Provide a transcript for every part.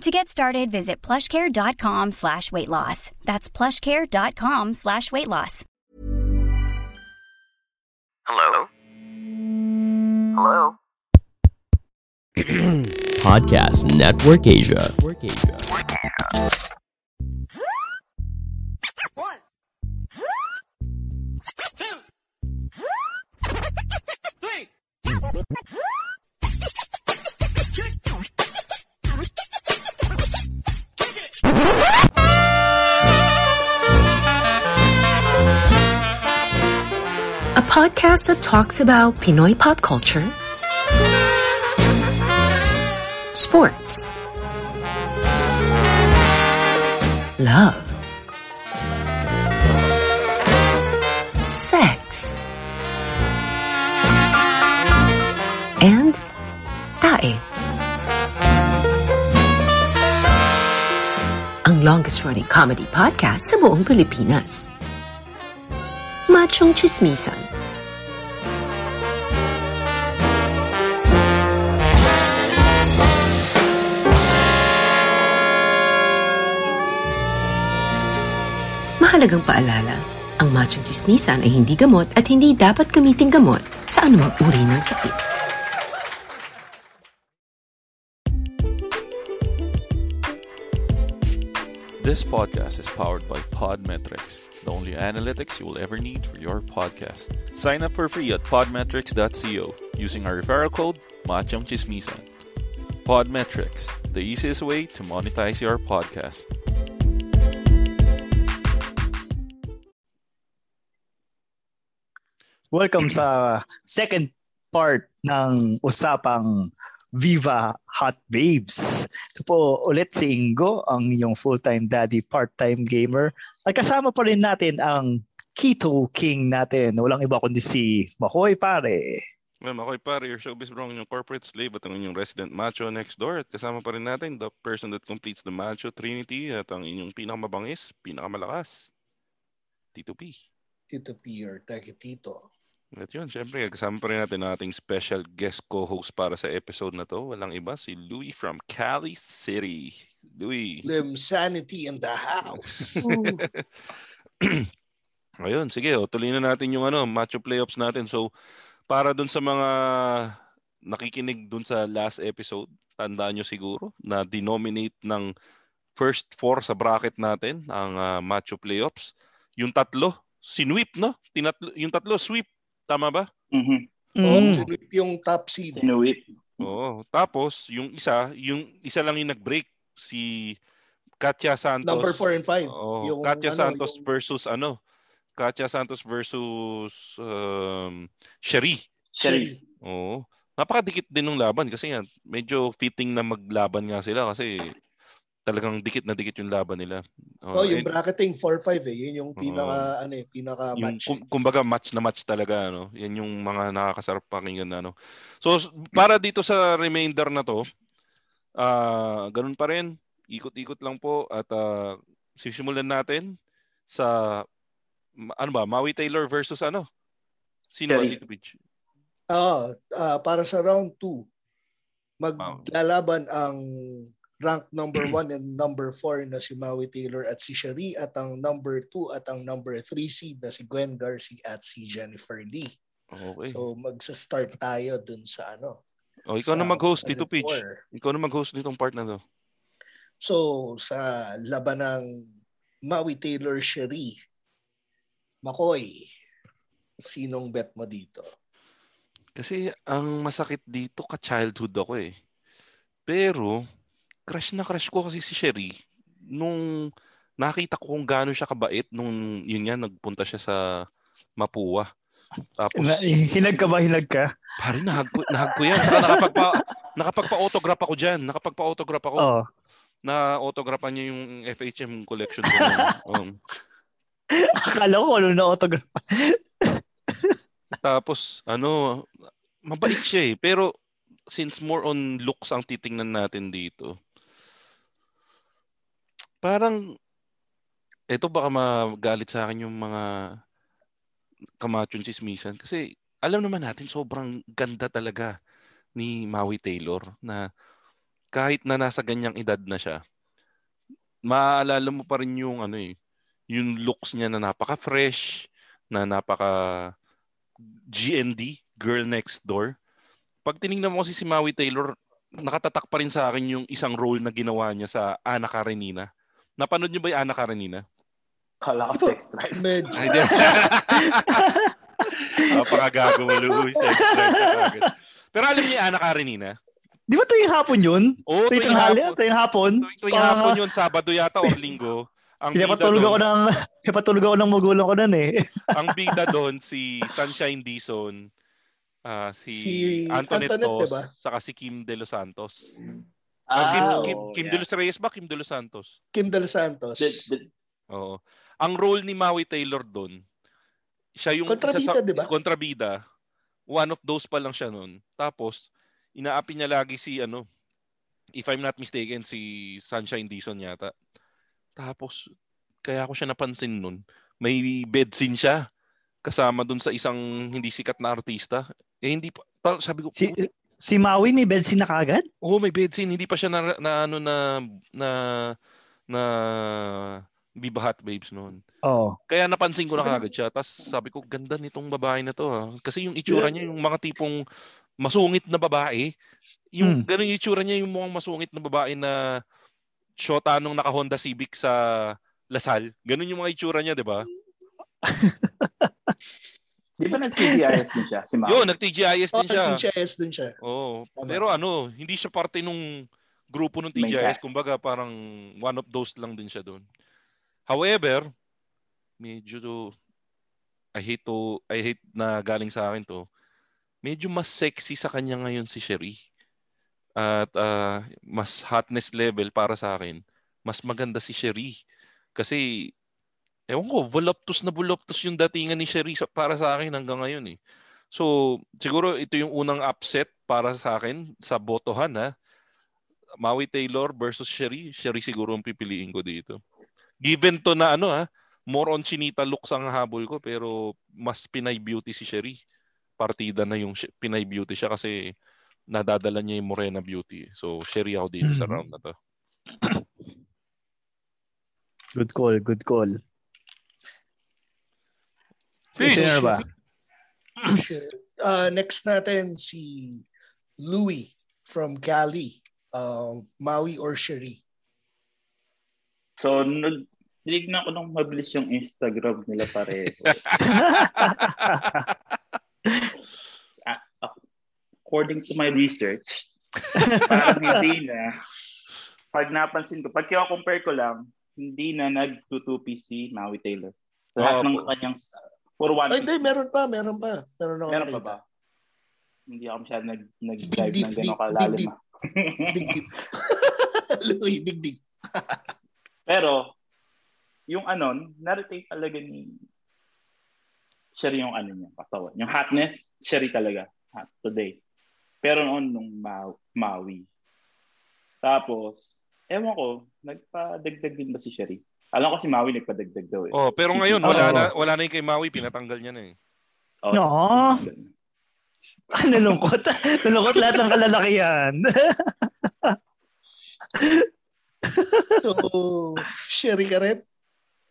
To get started, visit plushcare.com slash weight loss. That's plushcare.com slash weight loss. Hello? Hello? Podcast Network Asia. Network Asia. One, two, three. A podcast that talks about Pinoy pop culture, sports, love, sex, and tae. Longest-running comedy podcast sa buong Pilipinas. Machong Chismisan. Mahalagang paalala, ang machong chismisan ay hindi gamot at hindi dapat gamitin gamot sa anumang uri ng sakit. This podcast is powered by Podmetrics, the only analytics you will ever need for your podcast. Sign up for free at podmetrics.co using our referral code MachongChismisan. Podmetrics, the easiest way to monetize your podcast. Welcome sa second part ng usapang Viva Hot Babes. Ito po ulit si Ingo, ang inyong full-time daddy, part-time gamer. At kasama pa rin natin ang Keto King natin. Walang iba kundi si Makoy pare. Well, Makoy pare, your showbiz bro, ang inyong corporate slave at ang inyong resident macho next door. At kasama pa rin natin the person that completes the macho trinity at ang inyong pinakamabangis, pinakamalakas, Tito P. Tito P or Taki Tito. At yun, syempre, kasama pa rin natin ang ating special guest co-host para sa episode na to. Walang iba, si Louis from Cali City. Louis. Lim Sanity in the house. Ayun, sige, o, tuloy na natin yung ano, macho playoffs natin. So, para dun sa mga nakikinig dun sa last episode, tandaan nyo siguro na denominate ng first four sa bracket natin, ang ah, macho playoffs. Yung tatlo, sinweep, no? Tinatlo, yung tatlo, sweep. Tama ba? Mm-hmm. Oh, Mm. sinip yung top seed. Sinuwip. Oo. Tapos, yung isa, yung isa lang yung nag-break, si Katya Santos. Number 4 and 5. Oo, yung Katya ano, Santos yung- versus ano? Katya Santos versus um, Sherry. Sherry. Oo. Napakadikit din ng laban kasi nga medyo fitting na maglaban nga sila kasi talagang dikit na dikit yung laban nila. Oo, Oh, yung and bracketing 4-5 eh. Yun yung pinaka, ano eh, pinaka yung match. kum- kumbaga match na match talaga ano. Yan yung mga nakakasarap pakinggan na ano. So para dito sa remainder na to, ah ganun pa rin. Ikot-ikot lang po at ah, sisimulan natin sa ano ba, Maui Taylor versus ano? Sino ba Sherry. dito, Pitch? Ah, ah, para sa round 2, maglalaban ang rank number 1 and number 4 na si Maui Taylor at si Sherry at ang number 2 at ang number 3 seed na si Gwen Garcia at si Jennifer Lee. Okay. So magsa-start tayo dun sa ano. oh, ikaw na mag-host dito, Pitch. four. Ikaw na mag-host nitong part na to. So sa laban ng Maui Taylor Sherry, Makoy, sinong bet mo dito? Kasi ang masakit dito ka-childhood ako eh. Pero crush na crush ko kasi si Sherry nung nakita ko kung gaano siya kabait nung yun yan nagpunta siya sa Mapua. Tapos Na, hinag ka ba? Hinag ka? pare nahag ko, nahag ko yan. Saka nakapagpa nakapagpa-autograph ako diyan. Nakapagpa-autograph ako. Oo. Na autographan niya yung FHM collection ko. um, Akala ko ano na autograph. Tapos, ano, mabait siya eh. Pero, since more on looks ang titingnan natin dito, parang, eto baka magalit sa akin yung mga kamachon chismisan. Kasi, alam naman natin, sobrang ganda talaga ni Maui Taylor na kahit na nasa ganyang edad na siya, maaalala mo pa rin yung ano eh, yung looks niya na napaka-fresh, na napaka GND, Girl Next Door. Pag tiningnan mo kasi si Maui Taylor, nakatatak pa rin sa akin yung isang role na ginawa niya sa Ana Karenina. Napanood niyo ba yung Ana Karenina? Kala ko sex drive. Medyo. Napakagago mo, Louie. Sex drive. Pero alam niyo yung Ana Karenina? Di ba tuwing hapon yun? Oo, tuwing tuwing hapon. Tuwing hapon? Tuwing, tuwing hapon yun, Sabado yata or Linggo. Ang Pinapatulog ako ng, pinapatulog ako ng magulang ko nun eh. ang bida doon si Sunshine Dizon, ah, si, Si Antoinette, Antoinette, Tos, diba? saka si Kim De Los Santos. Ah, Kim, oo, Kim, Kim yeah. De Los Reyes ba? Kim De Los Santos. Kim Del Santos. The- the- Oo. Ang role ni Maui Taylor doon, siya yung Kontrabida, di ba? Kontrabida. One of those pa lang siya noon. Tapos inaapi niya lagi si ano, if I'm not mistaken si Sunshine Dizon yata. Tapos kaya ko siya napansin noon. May bed scene siya kasama doon sa isang hindi sikat na artista. Eh hindi pa, pa- sabi ko, Si, si Maui may bedsin na kagad? Oo, may bed scene. Hindi pa siya na, na ano na na na Hot Babes noon. Oo. Kaya napansin ko na kagad siya. Tapos sabi ko, ganda nitong babae na to. Ha? Kasi yung itsura niya, yung mga tipong masungit na babae. Yung Hmm. ganun yung itsura niya, yung mukhang masungit na babae na shota nung naka Honda Civic sa Lasal. Ganun yung mga itsura niya, di ba? Di ba nag-TGIS din siya, si Mao? Yun, nag-TGIS Oh, din siya. TGS dun siya. Oo. Tama. Pero ano, hindi siya parte nung grupo ng TGIS. Kumbaga, parang one of those lang din siya doon. However, medyo to, I hate to, I hate na galing sa akin to, medyo mas sexy sa kanya ngayon si Sherry. At ah, mas hotness level para sa akin, mas maganda si Sherry. Kasi, ewan ko, voluptuous na voluptuous yung datingan ni Sherry sa, para sa akin hanggang ngayon eh. So, siguro ito yung unang upset para sa akin sa botohan ha. Maui Taylor versus Sherry. Sherry siguro ang pipiliin ko dito. Given to na ano ha, more on chinita looks ang habol ko pero mas Pinay beauty si Sherry. Partida na yung Pinay beauty siya kasi nadadala niya yung Morena beauty. So, Sherry ako dito sa Mhm. round na to. Good call, good call. Si- Sino ba? Sure. Uh, next natin si Louis from Cali. Um, Maui or Sherry? So, tinignan ko nung mabilis yung Instagram nila pareho. Ah, According to my research, parang hindi na, pag napansin ko, pag compare ko lang, hindi na nag-2-2 si Maui Taylor. Lahat Oo, ng kanyang, for one, Ay, hindi, meron pa, meron pa. Meron ako meron pa ba? Hindi ako masyadong nag, Dig deep, ng dig- gano'ng kalalim. dig ah. Dig deep. Louis, dig deep. Pero, yung ano, na-retain talaga ni Sherry yung ano niya, katawan. Yung hotness, Sherry talaga. Hot today. Pero noon, nung Ma- Maui. Tapos, ewan ko, nagpa-dagdag din ba si Sherry? Alam ko si Maui nagpa-dagdag daw eh. oh, pero ngayon wala Oo. na wala na yung kay Maui, pinatanggal niya na eh. Oh, No. Nalungkot. Nalungkot lahat ng kalalakihan. So, Sherry ka rin?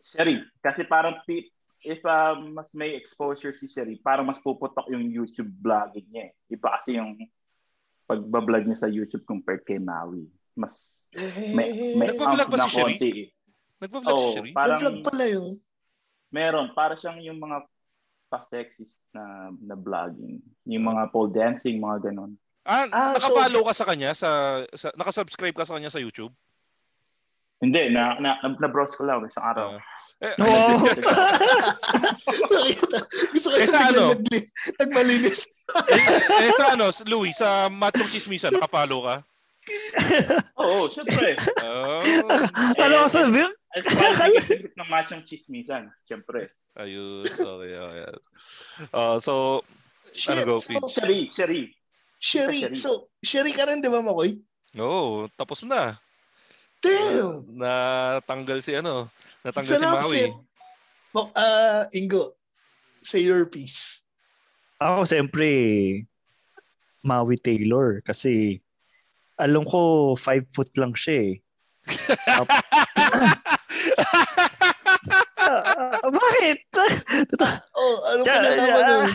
Sherry, kasi parang if uh, mas may exposure si Sherry, parang mas puputok yung YouTube vlogging niya. eh. Iba kasi yung pagbablog niya sa YouTube compared kay Maui. Mas may, may Nagbablog amp na si Sherry? konti eh. Nagbablog si Oo, Sherry. parang vlog pala yun. meron. Para siyang yung mga pa-sexist na, na vlogging. Yung mga pole dancing, mga ganon. Ah, Ah, so- nakapollow ka sa kanya sa, sa nakasubscribe ka sa kanya sa YouTube? Hindi, na, na, na, na-browse ko lang isang araw. Eh, Oo. Nakita. Gusto ko yung ano? nagmalinis. eh, eh, ano, Louis, sa Matchong Chismisa, nakapollow ka? Oo, syempre. Oh, ano ko sabihin? Of group ng machong chismisan, syempre. ayun. Okay, okay. Uh, so, ano Shit, go, so, Pete? Sherry, Sherry. Sherry. So, Sherry ka rin, di ba, Makoy? Oo, tapos na. Damn! Natanggal si ano, natanggal It's si Maui. Mo- Ah, Ingo, say your piece. Ako, siyempre, Maui Taylor. Kasi, alam ko, five foot lang siya eh. Ah, bakit? Oh, ano ka Tsaka, na naman eh.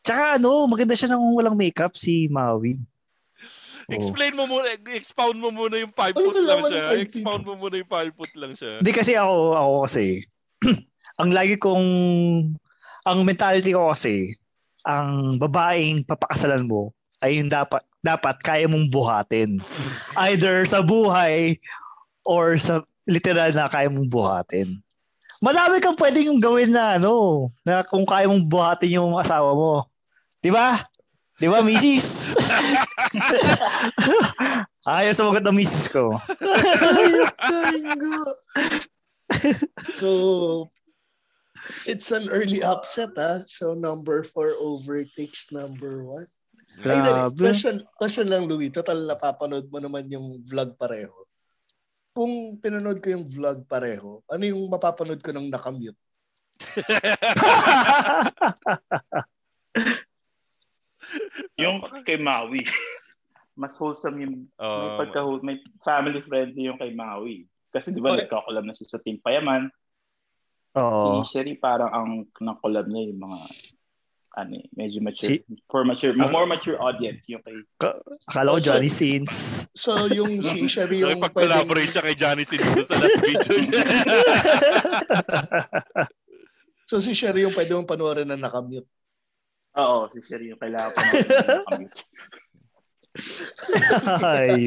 tsaka ano, maganda siya nang walang makeup si Maui. Oh. Explain mo muna, expound mo muna yung 5 Ano foot lang siya. Expound mo muna yung 5 foot lang siya. Hindi kasi ako, ako kasi, ang lagi kong, ang mentality ko kasi, ang babaeng papakasalan mo ay yung dapat, dapat kaya mong buhatin. Either sa buhay or sa literal na kaya mong buhatin. Marami kang pwedeng yung gawin na ano, na kung kaya mong buhatin yung asawa mo. Di ba? Di ba, misis? Ayaw sa mga ng misis ko. Ayos so, it's an early upset, ah. So, number four overtakes number one. Ay. Grabe. question, question lang, Louie. Total, napapanood mo naman yung vlog pareho. Kung pinanood ko yung vlog pareho, ano yung mapapanood ko nung nakamute? Yung kay Maui. Mas wholesome yung may, Um, pagka, may family friendly yung kay Maui. Kasi di ba Okay. nagkakulab na siya sa Team Payaman. Oo. Si Sherry parang ang nakulab niya yung mga ano eh, medyo mature. Si- for mature, more mature audience yung kay Akala ko Johnny Sins. So, yung si Sherry yung pwedeng... Nakipag-collaborate siya kay Johnny Sins sa last video niya. So, si Sherry yung pwede mong panoorin na nakamute. Oo, si Sherry yung kailangan pa namin. Ay,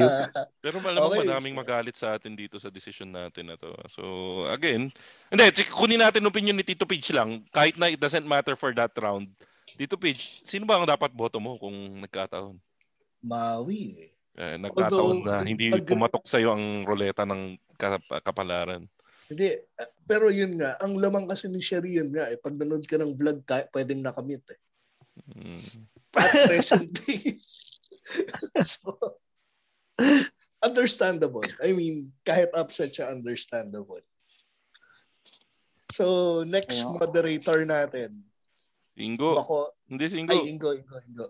Pero alam mo, Okay. madaming magalit sa atin dito sa decision natin na to. So, again, hindi, kunin natin opinion ni Tito Pidge lang. Kahit na it doesn't matter for that round. Tito Pidge, sino ba ang dapat boto mo kung nagkataon? Maui. eh. Eh, nagkataon Although, na hindi pag- pumatok sa'yo ang roleta ng kap- kapalaran. Hindi. ah, Pero yun nga, ang lamang kasi ni Sherry yun nga, eh, pag nanood ka ng vlog, ka, pwedeng nakamute eh. Mm. At present day. so, understandable. I mean, kahit upset siya, understandable. So, next moderator natin. Ingo. Ako, Hindi si Ingo. ay, Ingo, Ingo, Ingo.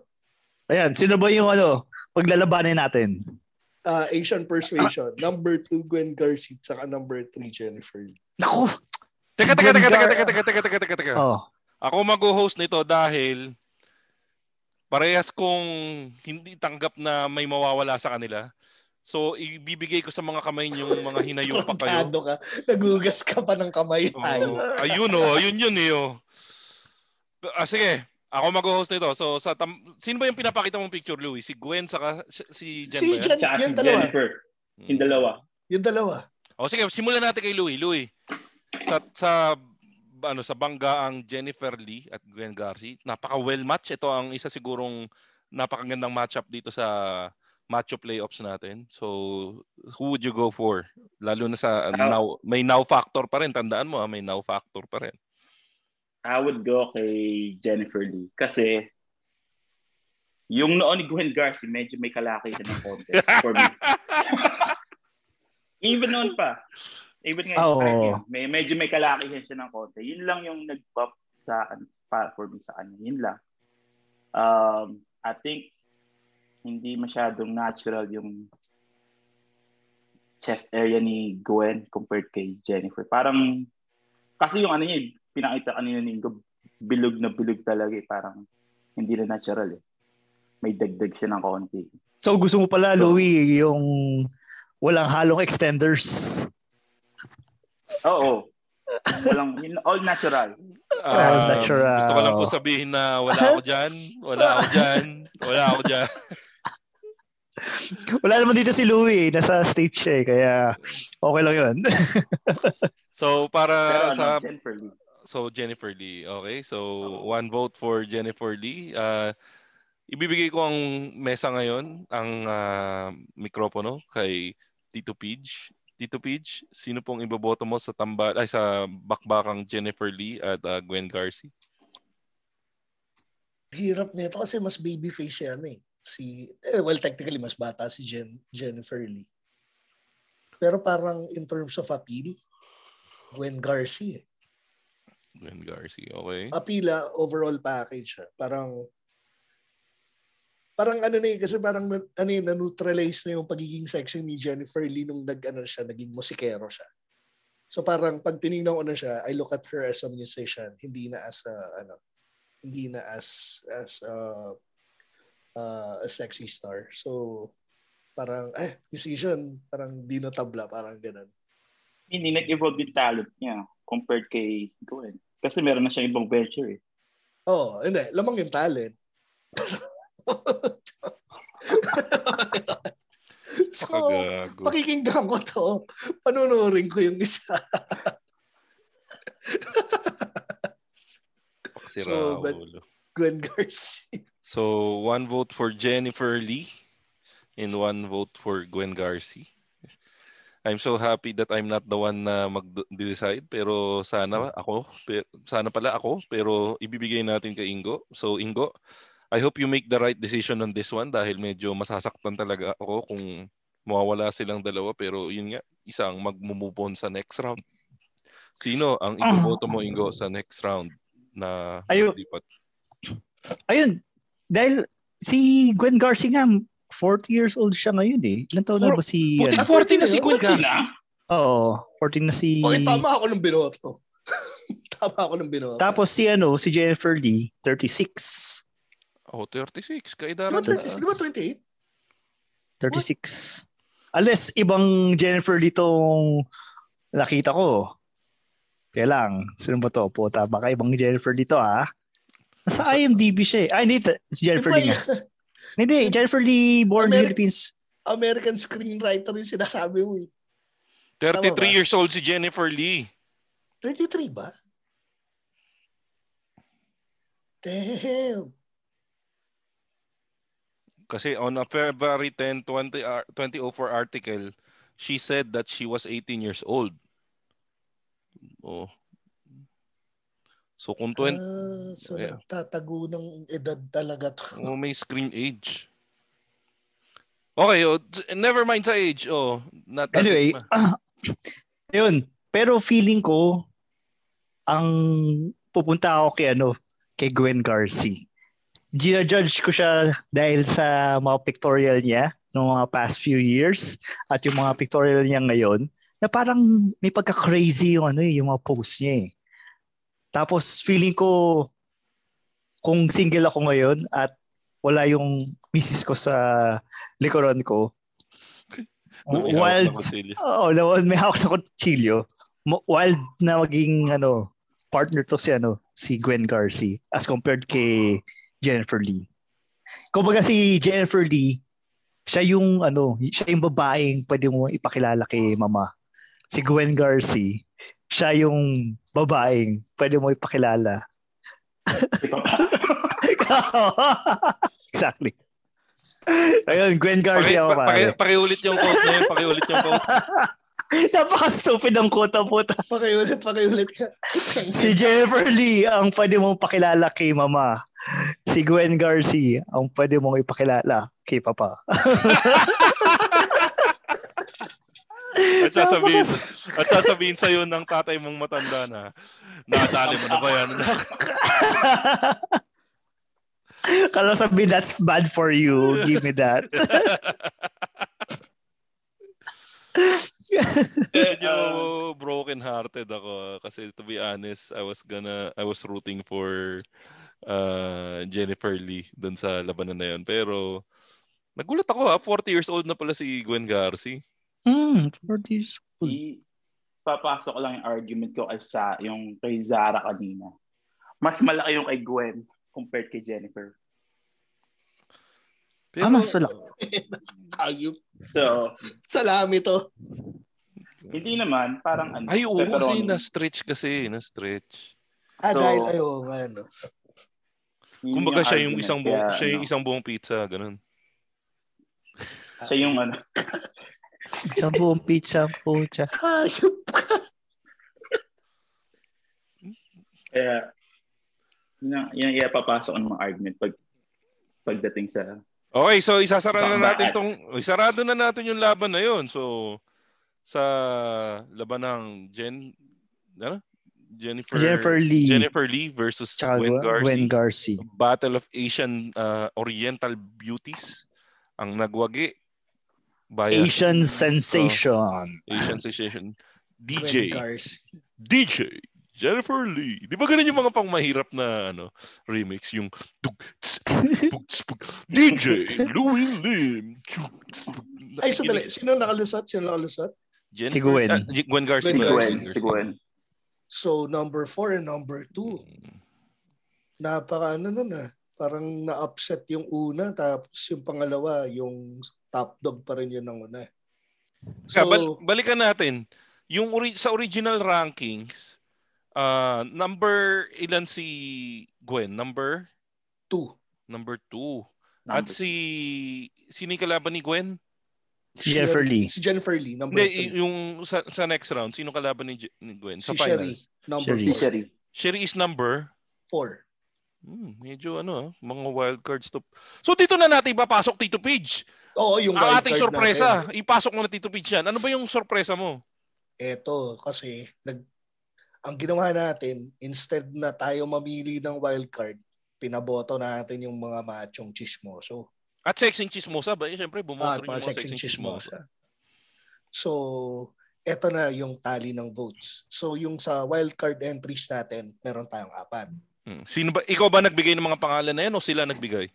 ayan, sino ba yung ano, paglalabanin natin? Ah, Asian Persuasion. number two, Gwen Garcia. Saka number three, Jennifer. Lee. Naku! Teka, teka, teka, teka, teka, teka, teka, teka, teka, teka. Oh, Ako mag-host nito dahil parehas kong hindi tanggap na may mawawala sa kanila. So, ibibigay ko sa mga kamay niyong mga hinayong pa kayo. Ka. Nagugas ka pa ng kamay. Ay. Oo. ayun oh, ayun yun eh. Oh. Ah, sige, ako mag-host nito. So, sa tam- sino ba yung pinapakita mong picture, Louie? Si Gwen saka si Jen Si ba? Jen, Tsaka si yung dalawa. Jennifer. Hmm. Yung dalawa. Yung dalawa. O sige, simulan natin kay Louie. Louie, sa, sa ano sa bangga ang Jennifer Lee at Gwen Garcia. Napaka well match. Ito ang isa sigurong napakagandang matchup dito sa matchup playoffs natin. So, who would you go for? Lalo na sa uh, now, may now factor pa rin. Tandaan mo, ah, may now factor pa rin. I would go kay Jennifer Lee. Kasi yung noon ni Gwen Garcia, medyo may kalaki siya ng konti for me. Even noon pa. Even ngayon, yun, may, medyo may kalaki siya ng konti. Yun lang yung nag-pop sa akin, for me sa kanya. Yun lang. Um, I think hindi masyadong natural yung chest area ni Gwen compared kay Jennifer. Parang, kasi yung ano niya, pinakita kanina ni Ingo, bilog na bilog talaga eh. Parang hindi na natural eh. May dagdag siya ng konti. so gusto mo pala, Louie, yung walang halong extenders. Oo. Walang, all natural. Ah, natural. Gusto ko lang po sabihin na wala ako dyan. Wala ako dyan. Wala ako dyan. Wala naman dito si Louie, nasa stage siya eh, kaya okay lang yun. So, para Pero sa ano, Jennifer Lee. So Jennifer Lee. Okay. So one vote for Jennifer Lee. Uh ibibigay ko ang mesa ngayon, ang ah, mikropono kay Tito Pidge. Tito Pidge, sino pong iboboto mo sa tamba ay sa bakbakang Jennifer Lee at ah, Gwen Garcia? Hirap nito kasi mas babyface yan eh. Si, eh, well, technically, mas bata si Jen, Jennifer Lee. Pero parang in terms of appeal, Gwen Garcia. eh. Gwen Garcia, okay. Apila, overall package. Parang, parang ano na eh, kasi parang na- ano eh, na-neutralize na yung pagiging sexy ni Jennifer Lee nung nag, ano siya, naging musikero siya. So parang pag tinignan ko na siya, I look at her as a musician, hindi na as a, ano, hindi na as, as a, uh, a sexy star. So, parang, eh, musician, parang di natabla, parang ganun. Hindi nag-evolve yung talent niya compared kay Gwen. Kasi meron na siyang ibang venture eh. Oo, oh, hindi. Lamang yung talent. so, Pagago. pakikinggan ko to. Panunurin ko yung isa. So, but-. Gwen Garcia. So, one vote for Jennifer Lee and one vote for Gwen Garcia. I'm so happy that I'm not the one na mag-decide pero sana ako sana pala ako pero ibibigay natin kay Ingo. So Ingo, I hope you make the right decision on this one dahil medyo masasaktan talaga ako kung mawawala silang dalawa pero yun nga isang mag-move on sa next round. Sino ang iboboto mo Ingo sa next round na lipat? Ayun, dahil si Gwen Garcia nga, 40 years old siya ngayon eh. Ilan taon na ba si... Puti, ano? puti na si Gwen na. Oo, 14 na si... Okay, tama ako ng binoto. tama ako ng binoto. Tapos si ano, si Jennifer Lee, 36. Oh, 36. di Kaidara ba na. 20, di ba 28? 36. Unless ibang Jennifer Lee tong nakita ko. Kaya lang, sino ba to? Puta, baka ibang Jennifer Lee to ah. Nasa IMDb siya eh. Ah, hindi. Si Jennifer Lee. Hindi, Jennifer Lee, born in Ameri- Philippines. American screenwriter yung sinasabi mo eh. 33 Tama ba? years old si Jennifer Lee. 23 ba? Damn. Kasi on a February 10, 20, ar- 2004 article, she said that she was 18 years old. Oh. So kung 20, Ah, so Yeah. nagtatago ng edad talaga to. oh, may screen age. Okay, oh, never mind sa age. Oh, not that Anyway, ah, yun. Pero feeling ko, ang pupunta ako kay ano, kay Gwen Garcia. Gina-judge ko siya dahil sa mga pictorial niya ng mga past few years at yung mga pictorial niya ngayon na parang may pagka-crazy yung ano eh, yung mga posts niya eh. Tapos feeling ko kung single ako ngayon at wala yung misis ko sa likuran ko, may wild oh, may hawak na kutsilyo. Wild na maging ano, partner to si ano, si Gwen Garcia as compared kay Jennifer Lee. Kumbaga si Jennifer Lee, siya yung ano, siya yung babaeng pwede mo ipakilala kay mama. Si Gwen Garcia, siya yung babaeng pwede mo ipakilala. exactly. Ayun, Gwen Garcia ako pa- paki, pare. pakiulit yung quote na yun. Pakiulit yung quote. Napaka-stupid ang quote puta. Pakiulit, pakiulit ka. Si Jennifer Lee ang pwede mong pakilala kay mama. Si Gwen Garcia ang pwede mong ipakilala kay papa. At sasabihin, at sasabihin sa'yo ng tatay mong matanda na, nakadali mo na ba yan? Kala sabi, that's bad for you. Give me that. Medyo broken hearted ako kasi to be honest, I was gonna I was rooting for uh, Jennifer Lee dun sa labanan na yun. Pero nagulat ako ha, 40 years old na pala si Gwen Garcia. Hmm, 40 years old. I, papasok ko lang yung argument ko kay sa yung kay Zara kanina. Mas malaki yung kay Gwen compared kay Jennifer. Pero, Ah, mas wala. Ayup. So, Salami to. hindi naman parang ano. Ay, oo, kasi pepperoni. na-stretch kasi, na-stretch. Ah, So- dahil ayo, ano. Kumbaga siya yung isang buong, Kaya, siya yung ano, isang buong pizza, ganun. Siya yung ano. Sa buong pizza, pucha. Hayop ka. Kaya, yun ang, yun ang ipapasok ng mga argument pag pagdating sa Okay, so isasara na natin tong isarado na natin yung laban na yon. So sa laban ng Jen ano? Jennifer Jennifer Lee. Jennifer Lee versus Gwen Garcia. Gwen Garcia. Battle of Asian uh, Oriental Beauties ang nagwagi by Asian Sensation. Asian Sensation DJ Garcia. DJ Jennifer Lee. Di ba ganun yung mga pang mahirap na ano remix yung dug, tss, bug, tss, bug, DJ Louis Lim. Ay, sandali. Sino nakalusot? Sino nakalusot? Jennifer, Si Gwen. ah, Gwen Garcia. si Gwen. Si Gwen. So, number four and number two. Napaka ano nun ah. Parang na-upset yung una tapos yung pangalawa, yung top dog pa rin yun ng una. Kaya So, bal- balikan natin. Yung ori- sa original rankings, ah, number ilan si Gwen? Number two. number two. At si sino kalaban ni Gwen? Si Jennifer Lee. Si Jennifer Lee, number Hindi, three. yung sa, sa next round, sino kalaban ni, Je- ni Gwen? Sa Si final. Sherry, number Sherry. Si four. Sherry. Sherry is number Four. Hmm, medyo ano, ah, mga wild cards to. So dito na natin papasok Tito Page. Oo, yung Ang ating sorpresa. natin. Ipasok mo na Tito Page yan. Ano ba yung sorpresa mo? Eto, kasi nag, ang ginawa natin, instead na tayo mamili ng wild card, pinaboto natin yung mga machong chismoso. At sexing chismosa ba? Eh, Siyempre, Ah, bumoto rin yung mga sexing sexing chismosa. chismosa. So, eto na yung tally ng votes. So, yung sa wild card entries natin, meron tayong apat. Hmm. Sino ba? Ikaw ba nagbigay ng mga pangalan na yan o sila nagbigay?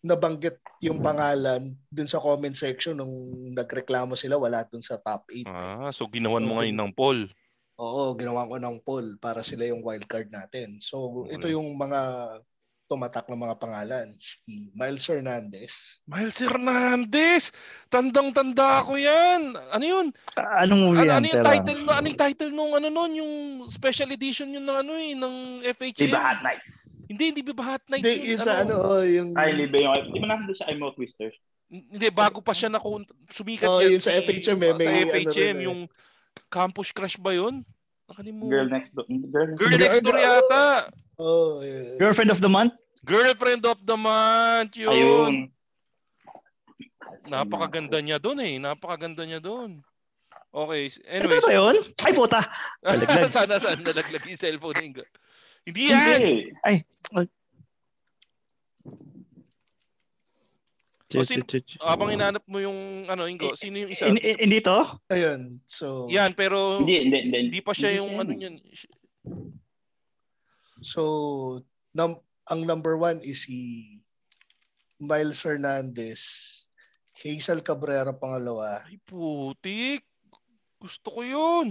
Nabanggit yung pangalan dun sa comment section nung nagreklamo sila, wala dun sa top 8. Ah, so ginawan mo ngayon ng poll. Oo, ginawa ko ng poll para sila yung wild card natin. So, ito yung mga tumatak ng mga pangalan. Si Miles Hernandez, Miles Hernandez! Tandang-tanda ko yan! Ano yun? Ah, Anong movie Ano, ano yan, yung Tera? title no? Ano yung title nung ano nun? Yung special edition yun ng ano eh, ng FHM. Diba Hot Nights? Hindi, hindi ba Hot Nights Hindi, yun? isa ano, oh, yung... Ay, libe yung... Di ba nandun siya Imo Twister? Hindi, bago pa siya naku sumikat Oh, yan yun sa FHM eh, may sa ano FHM, rin eh. yung Campus Crush ba yun? Nakalimutan. Girl Next Door. Girl Next Girl next door yata. Oh, yeah. Girlfriend of the month? Girlfriend of the month. Yun. Ayun. Napakaganda niya doon eh. Napakaganda niya doon. Okay. s- Ito Anyway. ba yun? Ay, puta. Nalaglag. sana saan nalaglag yung cellphone. Hindi yan. Hindi. Ay. O, sino- Habang inanap mo yung ano, Ingo, sino yung isa? In- in- Hindi to? Ayun. So, Yan, pero Hindi, hindi, hindi. hindi pa siya yung ano yan. niyan. so num- ang number one is si Miles Hernandez, Hazel Cabrera pangalawa, Ay, putik. Gusto ko yun.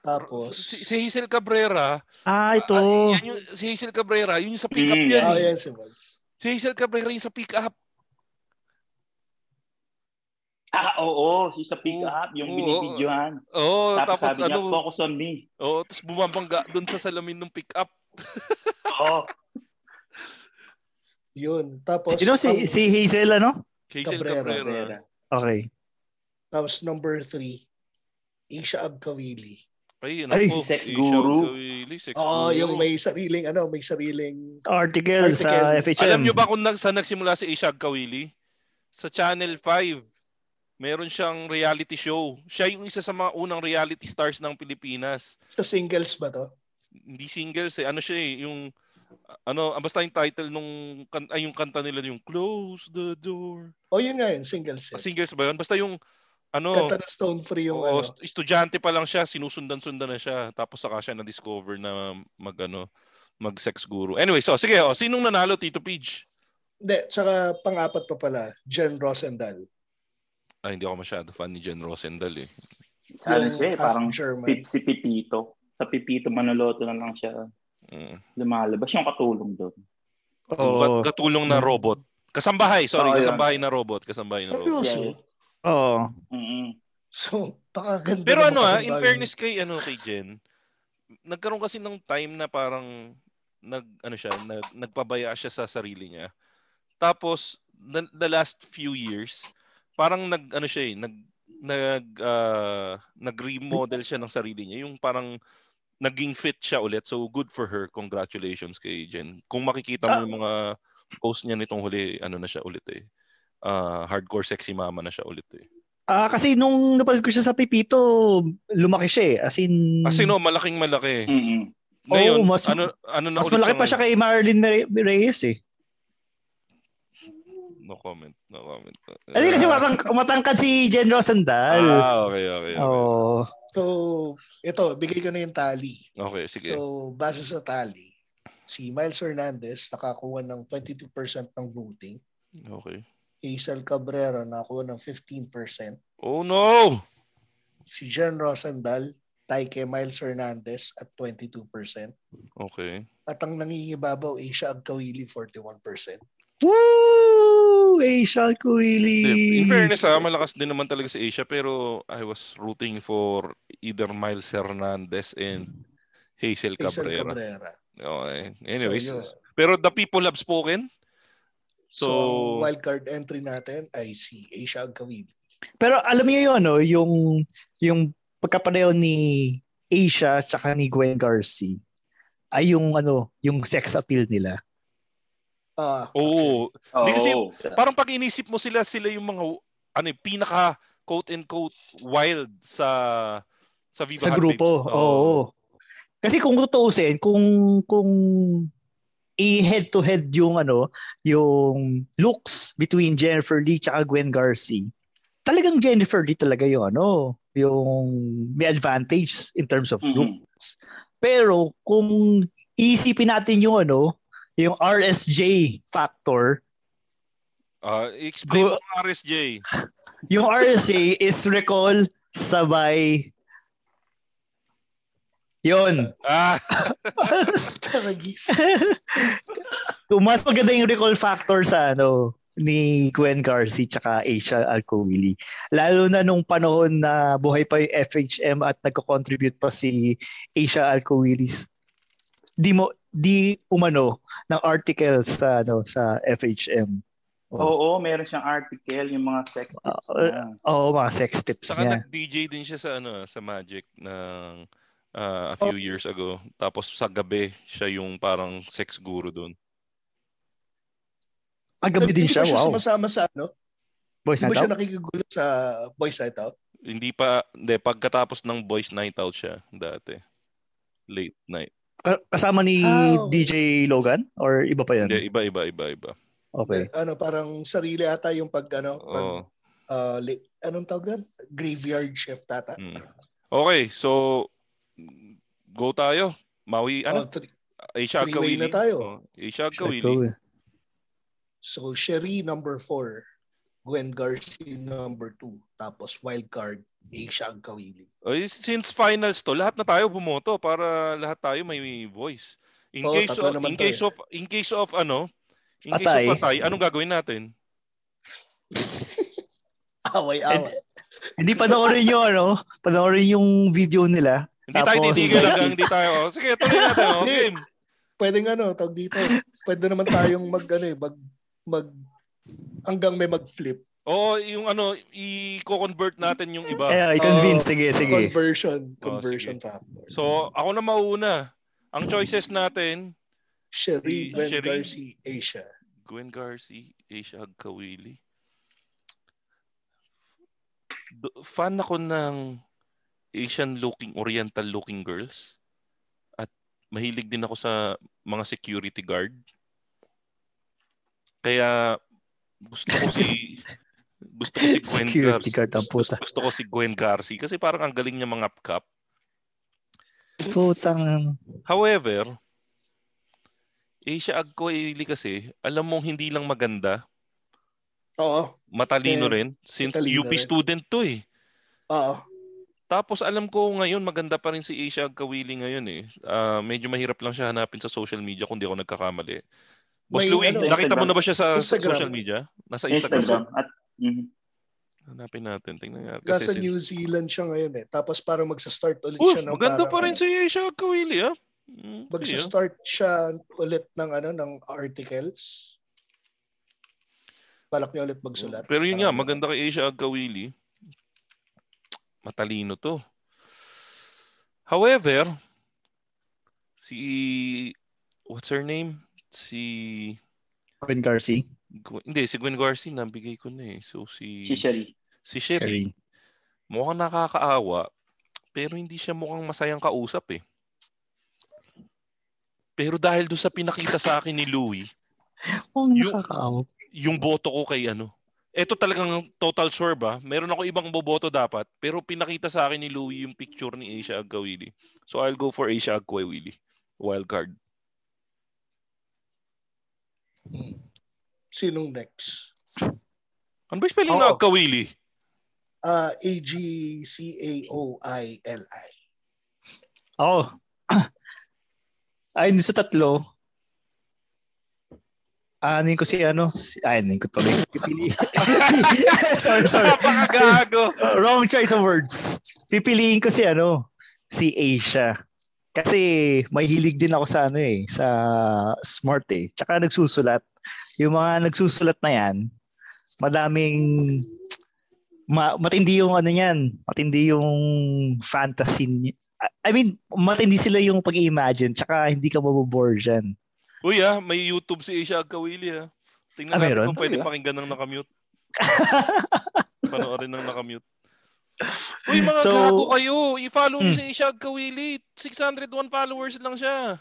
tapos... Si, si Hazel Cabrera, Ah, ito. ah, yan yung, si Hazel Cabrera, yun yung sa pick-up Mm, yan. Ah, eh. yan si Miles. Si Hazel Cabrera yung sa pick-up. Ah, oo. Si sa pick up, yung Oo. binibidyohan. Oo, Tapos, tapos, sabi niya, ano, focus on me. oo, tapos bumabangga doon sa salamin ng pick-up. Oo. Yun. Tapos, Sino si, ang- si Hazel, ano? Hazel Cabrera. Cabrera. Okay. tapos number three, Isha Abkawili. Ay, Ay, naku, sex Isha guru. Kawili, sex Oo, guru. yung may sariling, ano, may sariling... Article, sa Article. FHM. Alam nyo ba kung nag, saan nagsimula si Ishag Kawili? Sa Channel 5. Meron siyang reality show. Siya yung isa sa mga unang reality stars ng Pilipinas. Sa singles ba to? Hindi singles eh. Ano siya eh, yung ano, ah, basta yung title nung ay yung kanta nila yung Close the Door. O yun nga yun, singles Ah, eh. Singles ba yun? Basta yung ano, Kanta ng Stone Free yung oo, ano. estudyante pa lang siya, sinusundan-sundan na siya. Tapos saka siya na-discover na mag ano, mag-sex guru. Anyway, so sige, oh, sinong nanalo Tito Peach? Hindi, tsaka pang-apat pa pala, Jen Rosendal. Ay, hindi ako masyado fan ni Jen Rosendal eh. Ano siya eh, parang pip, si Pipito. Sa Pipito Manoloto na lang siya Mm. lumalabas. Yung katulong doon. Oo. Ba't katulong na robot? Kasambahay, sorry, yun. kasambahay na robot, kasambahay na robot. Seryoso? Oo. Mm-mm. So, pakaganda Pero ano ah, in fairness kay ano kay Jen, nagkaroon kasi ng time na parang nag ano siya, nag, nagpabaya siya sa sarili niya. Tapos the, the last few years, parang nag ano siya eh, nag nag uh, nag-remodel siya ng sarili niya. Yung parang naging fit siya ulit. So good for her. Congratulations kay Jen. Kung makikita mo yung mga post niya nitong huli, ano na siya ulit eh. Uh, hardcore sexy mama na siya ulit eh. Ah, kasi nung napanood ko siya sa Pipito, lumaki siya eh. As in... Kasi no, malaking malaki. Mm-mm. Ngayon, Oo, mas- ano, ano na mas ulit malaki ang- pa siya kay Marilyn Reyes eh. No comment, no comment. Hindi kasi Ah, matang- matangkad si Jen Rosendal. Ah, okay, okay. okay. Oo. So, ito, bigay ko na yung tally. Okay, sige. So, base sa tally, si Miles Hernandez nakakuha ng 22% ng voting. Okay. Hazel Cabrera nakakuha ng 15%. Oh no! Si Jen Rosendal, tie kay Miles Hernandez at 22%. Okay. At ang nangingibabaw, Asia Agkawili, 41%. Woo! Asia Hindi, Kuili. In fairness, ah, malakas din naman talaga si Asia pero I was rooting for either Miles Hernandez and Hazel Hazel Cabrera. Cabrera. Okay. So, Anyway, yun. pero the people have spoken. So, So, wildcard entry natin ay si Asia Agkawili. Pero alam niyo yun, no? yung, yung pagkapareho ni Asia tsaka ni Gwen Garcia ay yung ano, yung sex appeal nila. Ah, oo. Oo. Hindi kasi- Parang pag inisip mo sila, sila yung mga ano, eh, pinaka quote and quote wild sa sa Viva sa grupo. Oo. Kasi kung tutuusin, kung kung i-head to head yung ano, yung looks between Jennifer Lee tsaka Gwen Garcia. Talagang Jennifer Lee talaga yung ano, yung may advantage in terms of Mhm. looks. Pero kung iisipin natin yung ano, yung RSJ factor, Ah, explain Go- mo RSJ. yung RSJ is recall sabay Yon. Ah, mas maganda yung recall factor sa ano ni Gwen Garcia tsaka Asia Alcowili. Lalo na nung panahon na buhay pa yung FHM at nagko-contribute pa si Asia Alcowili. Di mo di umano ng article sa ano sa FHM. Oo, meron siyang article, yung mga sex tips niya. Oo, mga sex tips saka niya. nag-DJ din siya sa ano sa Magic ng ah, a few years ago. Tapos sa gabi, siya yung parang sex guru doon. Ang gabi din Hindi siya, siya wow. sumasama sa ano? Boys Hindi ba Night siya Out? nakikigulo sa Boys Night Out? Hindi pa, hindi, pagkatapos ng Boys Night Out siya dati. Late night. Ka- Kasama ni Ah, okay. DJ Logan? Or iba pa yan? Hindi, iba, iba, iba, iba. Okay. Ano, parang sarili ata yung pag, ano, pag, Oo. ah, li- anong tawag doon? Graveyard shift ata. Mm. Okay, so go tayo. Maui, ano? Oh, three- Asia three-way Kawili. na tayo. Oh, Asia. Kawili. So, Sherry number 4, Gwen Garcia number 2, tapos wild card, Asia Agkawili. Oy, since finals to, lahat na tayo bumoto para lahat tayo may voice. In Oo, case of in case eh. of in case of ano, in case Patay. of patay, anong gagawin natin? Away-away. Hindi panoorin yung ano, panoorin yung video nila. Hindi tayo Tapos- titigil hanggang hindi tayo. oh. Sige, tuloy natin. Oh, Hindi. game. Pwede nga, no, tawag dito. Pwede naman tayong mag, ano eh, mag, mag, hanggang may mag-flip. Oo, yung ano, i-convert natin yung iba. Eh, i-convince. Oo, sige, sige. Conversion. Oh, Conversion sige. factor. So, ako na mauna. Ang choices natin, Sherry, Gwen Sherry. Garcia, Asia. Gwen Garcia, Asia Agkawili. Do- fan ako ng Asian looking, oriental looking girls. At mahilig din ako sa mga security guard. Kaya gusto ko si gusto ko si Gwen Security Garcia. guard ang puta. Gusto ko si Gwen Garcia kasi parang ang galing niya mga up Putang. However, Asia Agkoili kasi, alam mong hindi lang maganda, Oo. matalino Eh, rin since matalino UP rin. student to eh. Oo. Tapos alam ko ngayon maganda pa rin si Asia Agkawili ngayon eh. Ah, medyo mahirap lang siya hanapin sa social media kung di ako nagkakamali. Boss May Louie, ano, nakita mo Instagram. na ba siya sa Instagram. social media? Nasa Instagram. Instagram. At, mhm. Hanapin natin. Tingnan natin. Nasa Kasi- New Zealand siya ngayon eh. Tapos parang magsa-start ulit Oh, siya ng maganda parang, pa rin ano, si Asia Agkawili ah. Mm. Magsa-start siya ulit ng ano ng articles. Balak niya ulit magsulat. Pero yun nga, maganda kay Asia Agkawili. Matalino to. However, si what's her name? Si Gwen Garcia. Gwen- hindi si Gwen Garcia nabigay ko na eh. So si Si Sherry. si Sherry, Sherry. mukhang nakakaawa pero hindi siya mukhang masayang kausap eh. Pero dahil doon sa pinakita sa akin ni Louie, Oh, Yung- nakakaawa. yung boto ko kay ano. Ito talagang total sure ba? Meron ako ibang boboto dapat, pero pinakita sa akin ni Louie yung picture ni Asia Agkawili. So I'll go for Asia Agkawili. Wild card. Sinong next? Ano ba yung spelling Oo. ng Agkawili? Ah, A-G-C-A-O-I-L-I. Ako. Ayun sa tatlo. Anin ko si ano? Si, ay, anin ko tuloy. Pipili. sorry, sorry. Napakagago. Wrong choice of words. Pipiliin ko si ano? Si Asia. Kasi may hilig din ako sa ano eh, sa smart eh. Tsaka nagsusulat. Yung mga nagsusulat na yan, madaming ma- matindi yung ano yan. Matindi yung fantasy. I mean, matindi sila yung pag-imagine tsaka hindi ka mabobore dyan. Uy ah, may YouTube si Asia Agkawili ah. Tingnan Ah, natin meron? kung pwede pakinggan ng nakamute. Panoorin ng nakamute. Uy, mga So- gago kayo. I-follow Hmm. si Asia Agkawili. 601 followers lang siya.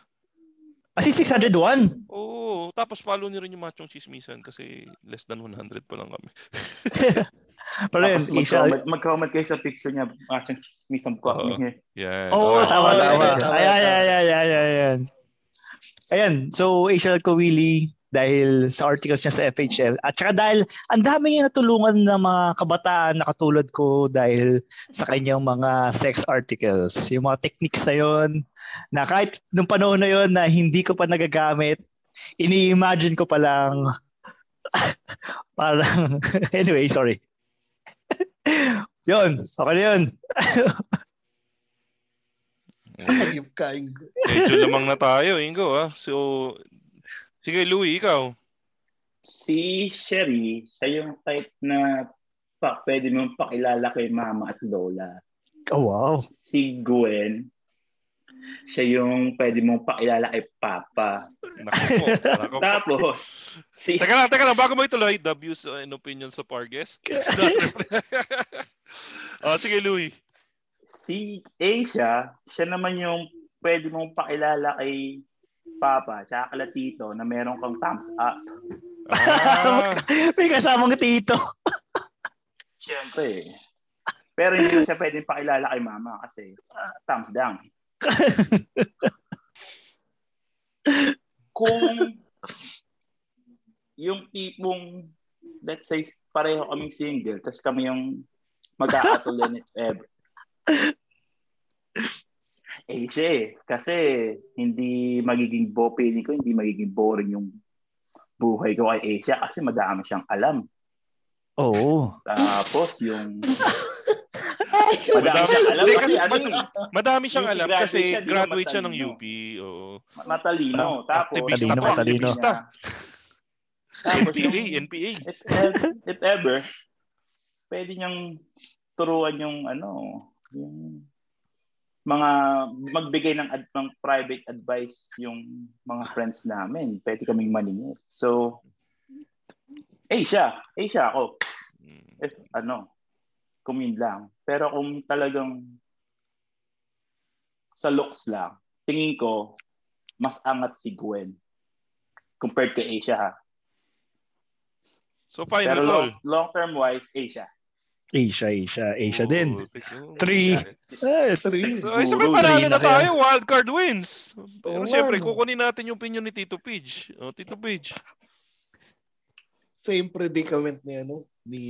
Kasi 601. Oo. Tapos follow niyo rin yung Machong Chismisan kasi less than 100 pa lang kami. Pero yun, mag-comment, mag-comment kayo sa picture niya. Actually, may some Oo. Oo, Okay. tama, tama. tama, tama, Ayan, tama. ayan, ayan, ayan, ayan, so Asia Kawili dahil sa articles niya sa FHL at saka dahil ang dami niya natulungan ng mga kabataan na katulad ko dahil sa kanyang mga sex articles. Yung mga techniques na yon na kahit nung panahon na yon na hindi ko pa nagagamit, ini-imagine ko pa lang parang anyway, sorry. yun, okay na yun. Ayop ka, Ingo. Medyo lamang na tayo, Ingo ah. So, sige Louie, ikaw. Si Sherry, siya yung type na pa, pwede mong pakilala kay mama at lola. Oh, wow. Si Gwen, siya yung pwede mong pakilala kay papa. Naku po. Naku po. Tapos, si Teka lang, teka lang. Bago mo ituloy, the views and opinions of our guest. oh, sige, Louie. Si Asia, siya naman yung pwede mong pakilala kay Papa tsaka kala Tito na meron kang thumbs up. Ah, May kasamang tito. Siyempre. Pero hindi siya pwedeng pakilala kay Mama kasi ah, thumbs down. Kung yung tipong let's say pareho kaming single tapos kami yung mag-aatulan ever. Eh siya eh. Kasi hindi magiging bo, feeling ko hindi magiging boring yung buhay ko kay Asia kasi madami siyang alam. Oo. Tapos yung madami siyang alam kasi kasi ano eh, madami siyang alam graduate kasi graduate siya ng? UP. Oo. matalino. Tapos Aktivista Matalino, pa, matalino. Tapos NPA, yung, NPA. if, if ever, pwede niyang turuan yung ano, yung mga magbigay ng, ad, ng private advice yung mga friends namin. Pwede kaming maningil. So, eh siya, eh ako. If, ano, kumin lang. Pero kung talagang sa looks lang, tingin ko, mas angat si Gwen compared kay Asia ha. So final Pero call. long, long term wise, Asia. Asia, Asia, Asia din. Oh, mo. Three. Eh, Three. So, ay, Siguro, syempre, panalo na na tayo. Wildcard wins. Pero Oo syempre, kukunin natin yung opinion ni Tito Pidge. O, Tito Pidge. Same predicament ni ano, ni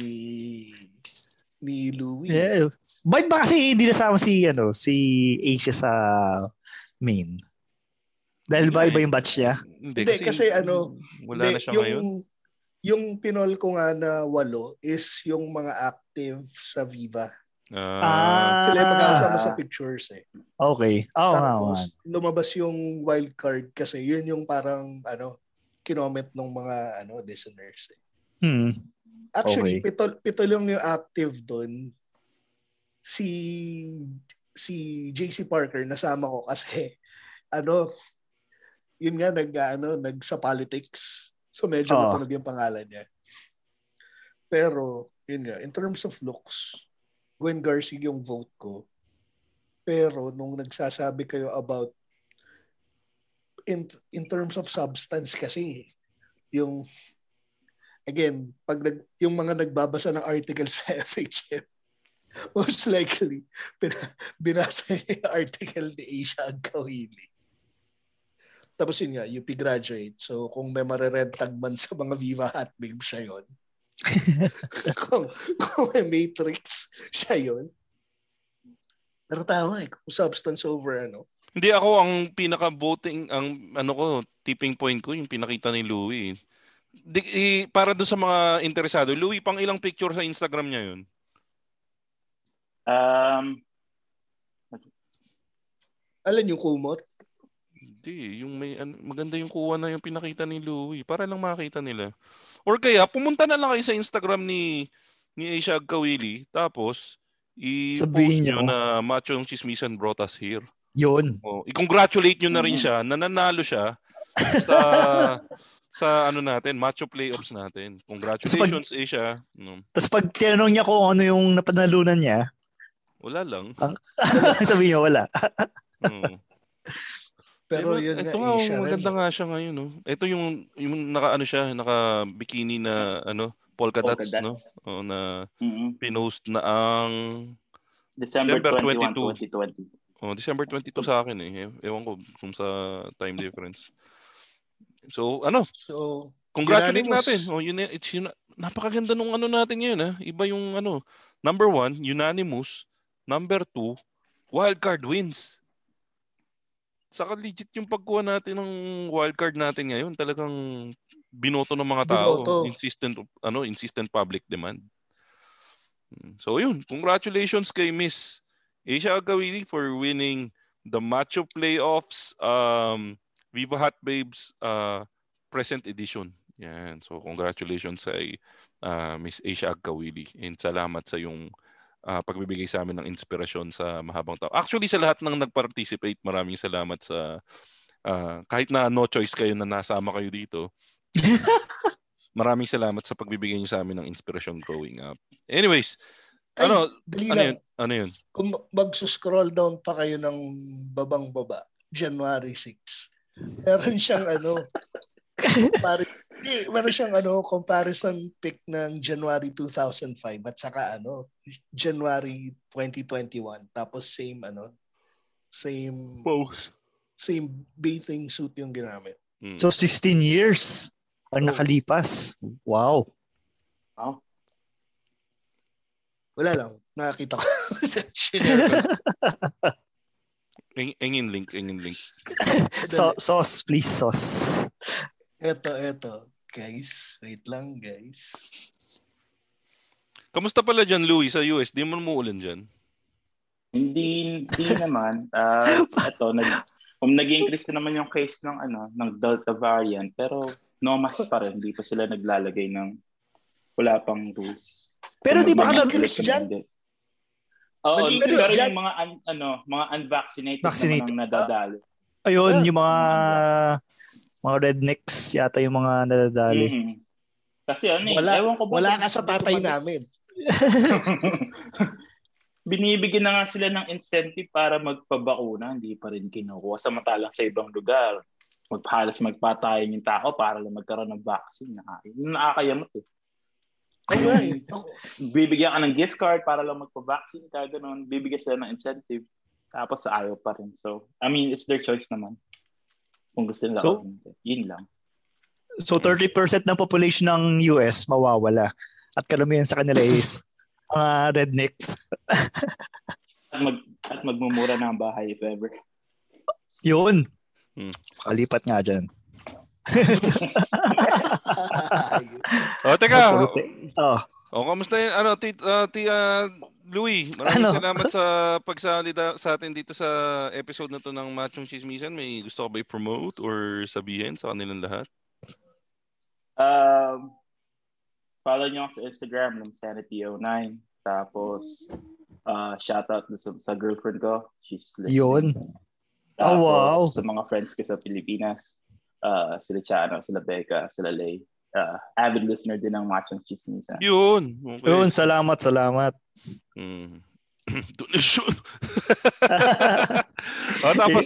ni Louie. Yeah. Bakit ba kasi hindi nasama si ano si Asia sa main? Dahil ba iba yung batch niya? Hindi, Hindi, kasi ano, Wala na Hindi, siya yung, ngayon. Yung tinol ko nga na walo is yung mga active sa Viva. Ah, Sila yung magkakasama sa pictures eh. Okay. Nga. Tapos, man. lumabas yung wild card kasi yun yung parang, ano, kinoment ng mga, ano, listeners eh. Hmm. Actually, Okay. pito, pito lang yung active doon. Si, si JC Parker, nasama ko kasi, ano, yun nga, nag, ano, nag sa politics. So, medyo Oo. matunog yung pangalan niya. Pero, yun nga, in terms of looks, Gwen Garcia yung vote ko. Pero, nung nagsasabi kayo about in, in terms of substance kasi, yung again, pag nag, yung mga nagbabasa ng article sa FHM, most likely, bin- binasa yung article ni Asia Agkawili. Tapos yun nga, UP graduate. So kung may marered tag man sa mga Viva Hot Babe, siya yun. kung, kung may Matrix, siya yun. Pero tama eh, kung substance over ano. Hindi ako ang pinaka-voting, ang ano ko, tipping point ko, yung pinakita ni Louie. Di, i- para doon sa mga interesado, Louie, pang ilang picture sa Instagram niya yun? Um, Alam yung kumot? Hindi, yung may ano, maganda yung kuha na yung pinakita ni Louie para lang makita nila. Or kaya pumunta na lang kayo sa Instagram ni ni Asia Agkawili tapos i-post nyo na Macho yung Chismisan brought us here. Yun. Oh, i-congratulate nyo na rin siya na nanalo siya sa sa ano natin, Macho playoffs natin. Congratulations Asia. No, Tapos pag tinanong niya kung ano yung napanalunan niya, wala lang. sabi niya wala. Mm. Pero Diba? yun nga, Ito nga, Asia rin maganda eh. nga siya ngayon. No? Ito yung, yung naka, ano siya, naka bikini na, ano, polka, Polka dots, no? O, na mm pinost na ang, December, December 21, 2020. oh, December 22 sa akin eh. Ewan ko kung sa time difference. So, ano, So, congratulate Unanimous. natin. Oh, yun, it's yun, napakaganda nung ano natin ngayon, ha? Iba yung, ano, number one, unanimous. Number two, wildcard wins. Saka legit yung pagkuha natin ng wildcard natin ngayon. Talagang binoto ng mga tao. Binoto. Insistent, ano, insistent public demand. Mm. So yun, congratulations kay Miss Asia Agawili for winning the Macho Playoffs um, Viva Hot Babes uh, present edition. Yan. So congratulations kay uh, Miss Asia Agkawili and salamat sa yung uh, pagbibigay sa amin ng inspirasyon sa mahabang tao. Actually sa lahat ng nag-participate, maraming salamat sa uh, kahit na no choice kayo na nasama kayo dito. maraming salamat sa pagbibigay niyo sa amin ng inspirasyon growing up. Anyways, Ay, ano dali ano yun? Ano yun? Kung magsuscroll down pa kayo ng babang baba, January 6. Meron siyang ano, pare, di, meron siyang ano, comparison pic ng January 2005 at saka ano, January 2021. Tapos same ano, same Pose. same bathing suit yung ginamit. Mm. So 16 years ang Oh. nakalipas. Wow. Wow. Wala lang, nakakita ko engin link, engin link. So, sauce, please, sauce. Eto, eto. Guys, wait lang guys. Kamusta pala dyan, Louis, sa US? Di mo umuulan dyan? Hindi, hindi naman. Uh, ito, nag, um, nag-increase na naman yung case ng ano ng Delta variant pero no mask pa rin. Hindi pa sila naglalagay ng wala pang rules. Pero di ba ka Nag-increase dyan? Oo, pero dyan? yung mga un, ano, mga unvaccinated, Vaccinated. naman ang nadadali. Ayun, Ah, yung mga mga rednecks yata yung mga nadadali. Mhm. Kasi ano eh, Wala, ewan ko ba wala ka sa tatay namin. Binibigyan na nga sila ng incentive para magpabakuna, hindi pa rin kinukuha. Samantalang sa ibang lugar, magpahalas magpatayin yung tao para lang magkaroon ng vaccine. Nakakayamot eh. Nga eh. Bibigyan ka ng gift card para lang magpa-vaccine ka, ganun. Bibigyan sila ng incentive. Tapos ayaw pa rin. So, I mean, it's their choice naman. Kung gusto nila. So- o. Yun lang. So 30% ng population ng US mawawala. At karamihan sa kanila is mga rednecks. At, mag, at magmumura ang bahay if ever. Yun. Hmm. Kalipat nga dyan. O, teka. So, puro te- oh, O, kamusta yun? Ano, ti, ah, ti, ah, Louis, maraming Ano? salamat sa pagsali da- sa atin dito sa episode na to ng Machong Chismisan. May gusto ka ba i-promote or sabihin sa kanilang lahat? Um, follow nyo ako sa Instagram ng Sanity09. Tapos, uh, shoutout sa, sa girlfriend ko. She's listening. Yun. Tapos, Oh, wow. sa mga friends ko sa Pilipinas. Uh, sila Chano, sila Becca, sila Lay. Uh, avid listener din ng Machong Chismisan. Yun. Okay. Yun, salamat, salamat. Mm. Donation. oh, dapat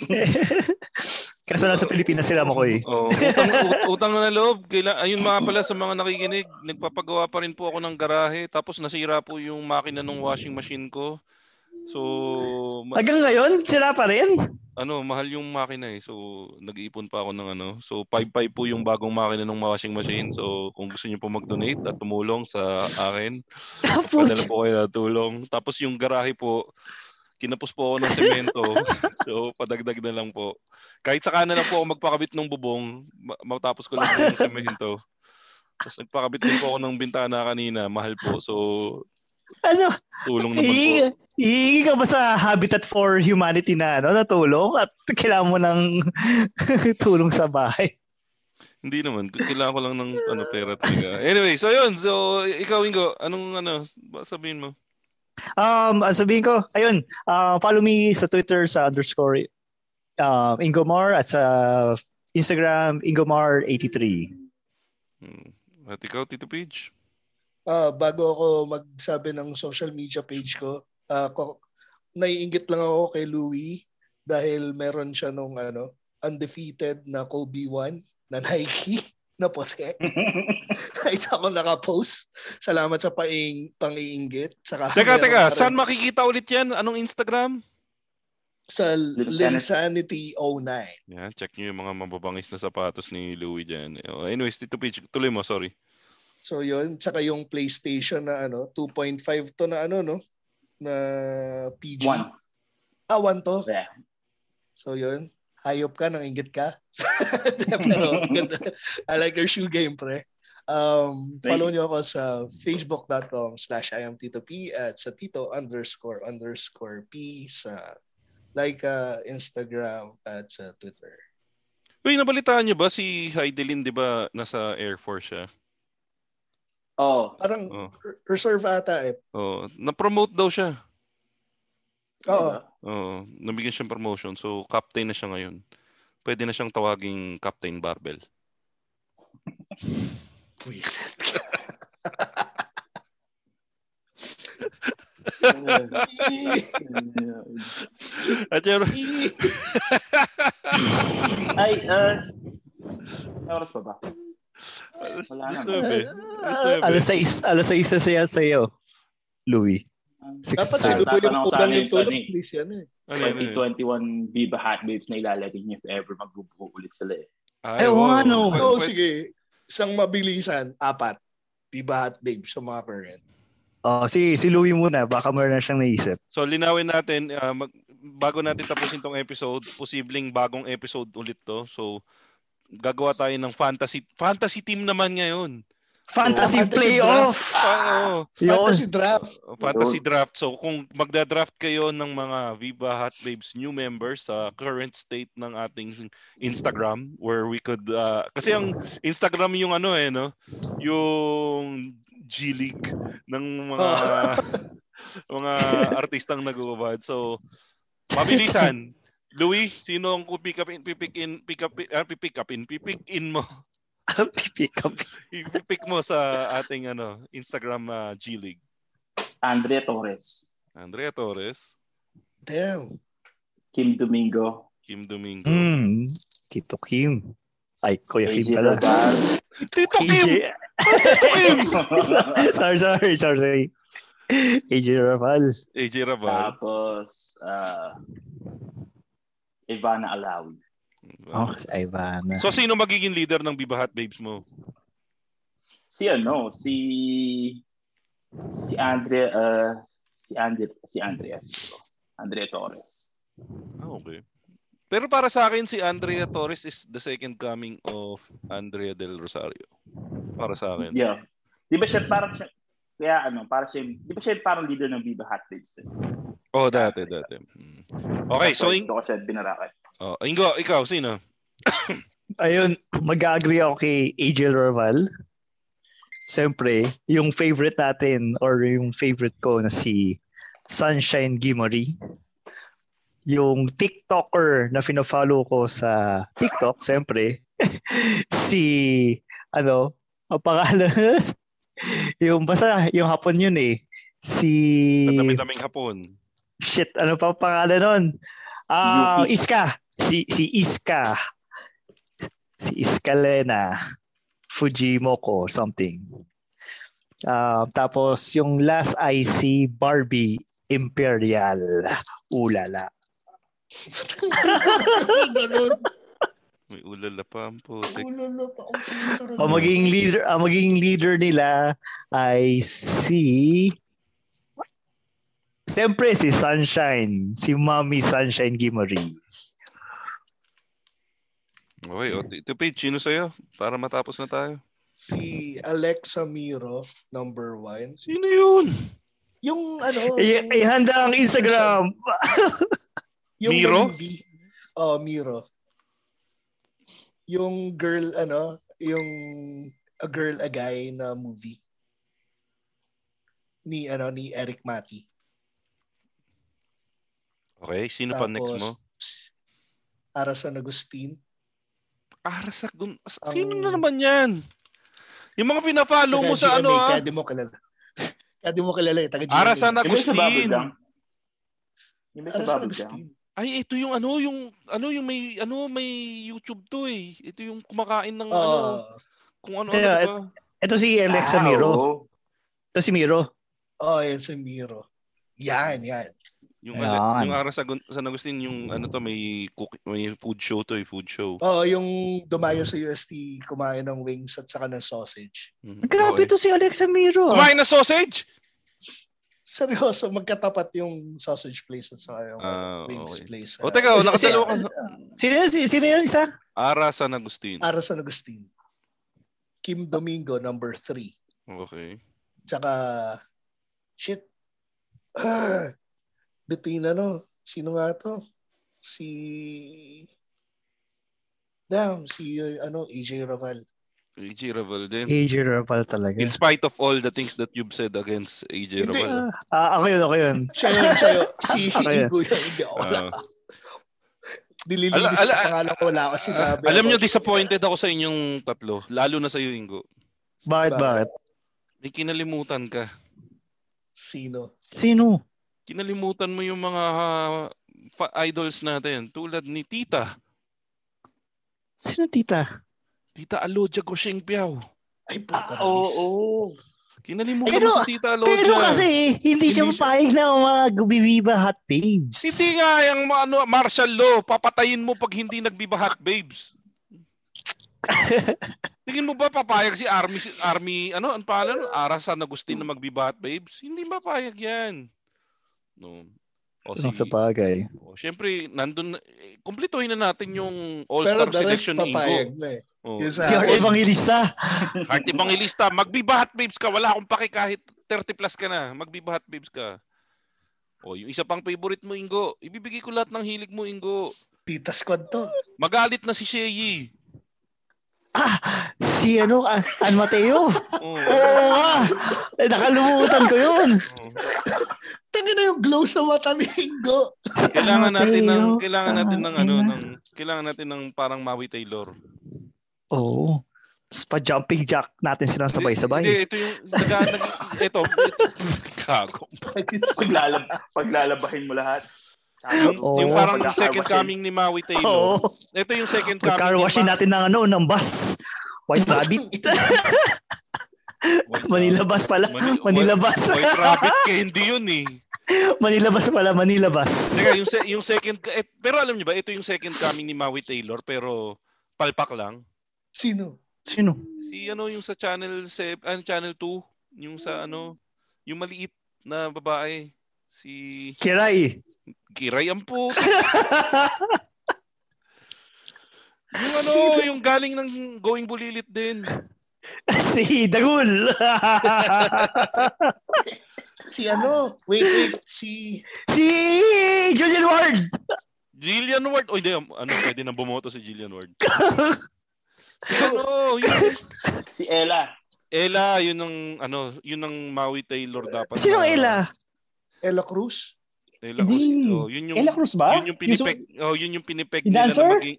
Kaso nasa Pilipinas sila mo ko eh. Oh, utang, ut- utang na loob. Kaila, ayun mga pala sa mga nakikinig, nagpapagawa pa rin po ako ng garahe tapos nasira po yung makina ng washing machine ko. So, ma- Hanggang ngayon, sila pa rin? ano, mahal yung makina eh. So, nag-iipon pa ako ng ano. So, 5-5 po yung bagong makina ng washing machine. So, kung gusto niyo po mag-donate at tumulong sa akin, padala po kayo na tulong. Tapos yung garahe po, kinapos po ako ng semento. so, padagdag na lang po. Kahit saka na lang po ako magpakabit ng bubong, ma- matapos ko lang po yung semento. Tapos nagpakabit din po ako ng bintana kanina. Mahal po. So, Ano? tulong naman po. Hihingi, hihingi ka ba sa Habitat for Humanity na ano, na tulong at kailangan mo ng tulong sa bahay? Hindi naman. Kailangan ko lang ng ano, pera talaga. Anyway, so yun. So, ikaw, Ingo, anong ano, sabihin mo? Um, ang sabihin ko, ayun, uh, follow me sa Twitter sa underscore um, Ingomar at sa Instagram Ingomar83. Hmm. At ikaw, Tito Page? Ah, bago ako magsabi ng social media page ko, ah, ko naiinggit lang ako kay Louie dahil meron siya nung ano, undefeated na Kobe 1 na Nike na puti. Nakita ko naka-post. Salamat sa paing, pang-iinggit. Saka Teka, teka. ka rin Saan makikita ulit yan? Anong Instagram? Sa Limsanity. Limsanity 09. Yan, check nyo yung mga mababangis na sapatos ni Louie dyan. Anyways, Tito Page, tuloy mo, sorry. So yun, saka yung PlayStation na ano, 2.5 to na ano no, na PG. One. Ah, one to. Yeah. So yun, hayop ka, nang inggit ka. Pero. I like your shoe game, pre. Um, Thank follow you. nyo ako sa facebook.com slash I am Tito P at sa Tito underscore underscore P sa like uh, Instagram at sa Twitter. Uy, nabalitaan nyo ba si Heidelin, di ba, nasa Air Force siya? Oh, Parang Oh. reserve ata eh. Oh, na-promote daw siya. Oo. Oo, nabigyan siyang promotion. So, captain na siya ngayon. Pwede na siyang tawaging Captain Barbell. Please. At yun, Ay, uh, oras pa ba? Wala na. alas nuebe. Alas. Alas 6, alas 6 na siya sa iyo, Louie. Six Dapat si. Lugo yung kulang yung tulog. Please yan eh. Ano yun, ano yun? 2021 Viva Hot Babes na ilalagay niyo if ever magbubuo ulit sila eh. Ay, Eh, wow. ano? Oo, pwede- sige. Isang mabilisan, apat. Diba hot babe sa mga current? Oh, si si Louie muna, baka meron na siyang naisip. So linawin natin ah, mag, bago natin tapusin tong episode, posibleng bagong episode ulit to. So gagawa tayo ng fantasy fantasy team naman ngayon. Fantasy Fantasy playoff. Ah, oo. Yun. Fantasy draft. fantasy draft. So kung magda-draft kayo ng mga Viva Hot Babes new members sa current state ng ating Instagram where we could ah, kasi ang Instagram yung ano eh no, yung G League ng mga mga artistang nag-ubad. So mabilisan. Louis, sino ang pick upin, pipick in, pick up, ah, pipick upin, pipick in mo, Pick up. ipipick mo sa ating ano Instagram ah, G League. Andrea Torres, Andrea Torres, Damn. Kim Domingo, Kim Domingo. Hmm. Tito Kim. Ay, Kuya Kim pala. Tito. Kim! Kim! sorry, sorry, sorry. AJ Raval. AJ Rabal. tapos uh, Ivana Alawi. Oh, si Ivana. So sino magiging leader ng Viva Hot Babes mo? Si ano, si si Andrea uh, si Andre si Andrea siguro. Andrea Torres. Ah, okay. Pero para sa akin si Andrea Torres is the second coming of Andrea Del Rosario. Para sa akin. Yeah. Di ba siya parang siya Kaya ano, para siya, di ba siya parang leader ng Viva Hot Babes? Oh, dati, dati. Mm. Okay, so, ito ko siya binarakat. oh, Ingo, ikaw, sino? Ayun, mag-agree ako kay AJ Raval. Siyempre, yung favorite natin or yung favorite ko na si Sunshine Gimori. Yung TikToker na fina-follow ko sa TikTok, siyempre, si, ano, ang pangalan, yung basta, yung hapon yun eh. Si, Sa dami-daming hapon. shit, ano pa ang pangalan nun? Ah, Yuki. Iska. Si, si Iska. Si Iskalena. Fujimoko or something. Ah, tapos yung last ay si Barbie Imperial. Ulala. Ganun. May ulala pa ang putik. Ulala pa ang. Ang magiging leader, ang magiging leader nila ay si Siyempre si Sunshine, si Mommy Sunshine Gimori. Okay, o, ito page, sino sa'yo? Para matapos na tayo. Si Alexa Miro, number one. Sino yun? Yung ano, Ay, yung, ay handa ang Instagram. yung Miro? movie. Oh, Miro. Yung girl, ano, yung A Girl, A Guy na movie. Ni, ano, ni Eric Mati. Okay, sino pa next mo? Ara San Agustin. Dun. as- Ang- Sino na naman yan? Yung mga pinafollow mo sa Taga ano GMA, ah. Kaya di mo kilala. kaya di mo kilala eh. Taga GMA. Arasan Yung may sa Agustin. Yung may sa Ara San. Agustin. Ay, ito yung ano, yung ano yung may ano may YouTube to eh. Ito yung kumakain ng Oo. ano, kung ano ano? Ito si Alexa Ah, Miro. oo. Ito si Miro. Oh, yan si Miro. Yan, yan. Yung Ayan. ano, yung Ara Sagun- San Agustin yung ano to may cook, may food show to, eh, food show. Oo, yung dumayo sa UST, kumain ng wings at saka ng sausage. Mhm. Grabe Okay. to si Alexa Miro. Kumain ng sausage. Seryoso, magkatapat yung sausage place at saka yung Ah, wings okay. place. O teka, oh, nakasalo ka. Sino yun? Si- Sino yun isa? Ara San Agustin. Ara San Agustin. Kim Domingo, number three. Okay. Tsaka, shit. Ah, between ano, sino nga to? Si, damn, si uh, ano, AJ Raval. AJ Raval din. AJ Raval talaga. In spite of all the things that you've said against AJ Hindi. Raval. Ah, ako yun, ako yun. Siya yun, siya yun. Si Okay. Ingo yun. Hindi ako wala. Ah. Nililinis Ala- ko ala- pangalan ko. Wala ako sinabi. alam nyo, disappointed ako sa inyong tatlo. Lalo na sa iyo, Ingo. Bakit, Bakit? May kinalimutan ka. Sino? Sino? Kinalimutan mo yung mga ah, fa- idols natin. Tulad ni Tita. Sino tita? Tita Alodia Gosheng Piao. Ay, puta. Ah, Oo, oo. Kinalimutan Pero- mo si Tita Alodia. Pero kasi, hindi siya Hindi siya- mapayag na mga gubibiba hot babes. Hindi nga yung mga ano, martial law, papatayin mo pag hindi nagbibahat, babes. Tingin mo ba papayag si Army, si Army, ano, ang pangalan? Ara San Agustin na magbibahat, babes? Hindi mapayag yan. No. O si, sa bagay. o, syempre, nandun, na- eh, kumpletuhin na natin yung Pero all-star the rest selection papayag Ingo. na eh. Oh. Si Art Evangelista. Heart Evangelista, magbibahat, babes ka. Wala akong paki kahit 30 plus ka na. Magbibahat, babes ka. O, yung isa pang favorite mo, Ingo. Ibibigay ko lahat ng hilig mo, Ingo. Tita Squad to. Magalit na si Sheyi. Ah, si ano, ah, An Mateo. Oh. Oo nga. Eh, nakalumutan ko yun. Tangin na yung glow sa mata ni Ingo. Kailangan natin ng Mateo, kailangan natin ng ano ng kailangan natin ng parang Maui Taylor. Oo. Tapos pa-jumping jack natin sila Hindi, sabay-sabay. ito yung naga, nag, ito, ito. Gago. Paglalab, paglalabahin mo lahat. Yung, Oo. yung parang Pagka-car second coming ni Maui Oo. Taylor. Ito yung second coming. Ni washin Ma- natin ng ano, ng bus. White Rabbit. Manila bus pala. Mani- Manila bus. White Rabbit candy yun eh. Manila bus pala, Manila bus. Teka, yung, se- yung second, eh, pero alam niyo ba, ito yung second coming ni Maui Taylor, pero palpak lang. Sino? Sino? Si ano yung sa channel se, ah, channel 2, yung sa ano, yung maliit na babae, si Kiray. Kiray ang puto. yung ano, Sino? yung galing ng Going Bulilit din. si Dagul. Si ano? Wait, wait. Si... si Julian Ward. Jillian Ward. O hindi, ano, pwede na bumoto si Jillian Ward. si ano, yun, Si Ella. Ella, yun ang, ano, yun ang Maui Taylor dapat. Sino na- Ella? Ella Cruz? Ella Cruz. Oh, yun yung, Ella Cruz ba? Yun yung pinipeg, oh, yun yung pinipeg nila dancer? na maging,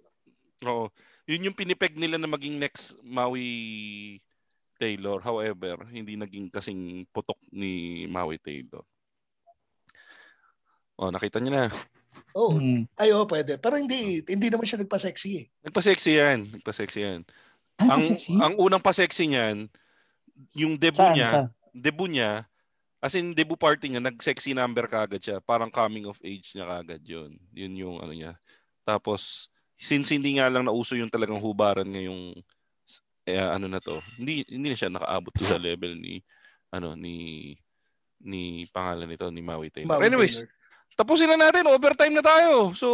oh, yun yung pinipeg nila na maging next Maui Taylor. However, hindi naging kasing putok ni Maui Taylor. Oh, nakita niyo na. Oh, Hmm. ay oh, pwede. Pero hindi, hindi naman siya nagpa-sexy eh. Nagpa-sexy yan. Nagpa-sexy yan. Ah, ang, sexy? ang unang pa-sexy niyan, yung debut Saan, niya, saan? debut niya, as in debut party niya, nag-sexy number kagad siya. Parang coming of age niya kagad yun. Yun yung ano niya. Tapos, since hindi nga lang nauso yung talagang hubaran ngayong eh, ano na to, hindi hindi na siya nakaabot to sa level ni ano ni ni pangalan nito ni Maui Taylor. Maui anyway, Taylor. tapusin na natin. Overtime na tayo. So,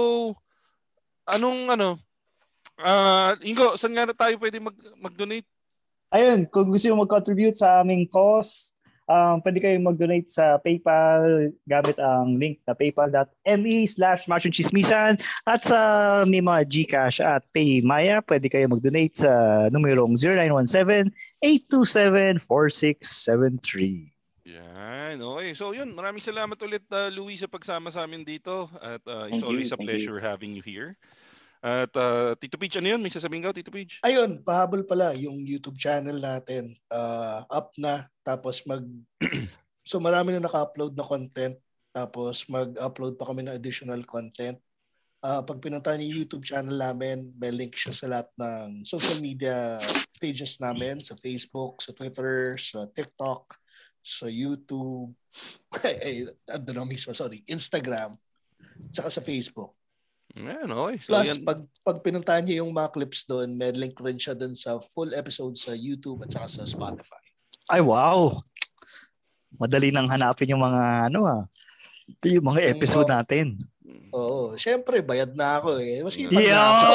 anong ano? Ah, Ingo, saan nga na tayo pwede mag, mag-donate? Ayun, kung gusto nyo mag-contribute sa aming cause, um, pwede kayong mag-donate sa PayPal gamit ang link na paypal.me slash masyongchismisan at sa may mga Gcash at Paymaya, pwede kayo mag-donate sa numerong 0917-827-4673. Yan. Okay. So, yun. Maraming salamat ulit, uh, Louis, sa pagsama sa amin dito. At uh, it's Thank you, always a thank you. pleasure having you here. At uh, Tito Peach, ano yun? May sasabihin ka, Tito Peach? Ayun, pahabol pala yung YouTube channel natin. uh, up na. Tapos mag... so marami na naka-upload na content. Tapos mag-upload pa kami ng additional content. Ah, pag pinunta yung YouTube channel namin, may link siya sa lahat ng social media pages namin. Sa Facebook, sa Twitter, sa TikTok, sa YouTube. Ay, ano na mismo, sorry. Instagram. Tsaka sa Facebook. Yan, okay. So, Plus, yan. pag, pag pinuntahan niyo yung mga clips doon, may link rin siya doon sa full episode sa YouTube at saka sa Spotify. Ay, wow. Madali nang hanapin yung mga ano ah. Yung mga episode natin. Oo, syempre, bayad na ako eh. Na ako.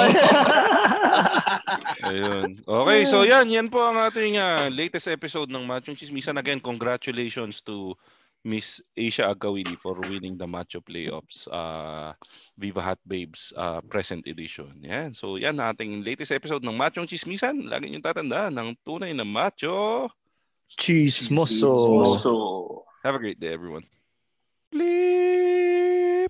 Ayun. Okay, so yan. Yan po ang ating uh, latest episode ng Machong Chismisan. Again, congratulations to Miss Asia Agawili for winning the Macho Playoffs uh, Viva Hot Babes uh, present edition. Yan. So yan ating latest episode ng Machong Chismisan. Lagi niyong tatandaan ng tunay na macho. Chismoso. So, Have a great day, everyone. Bleep.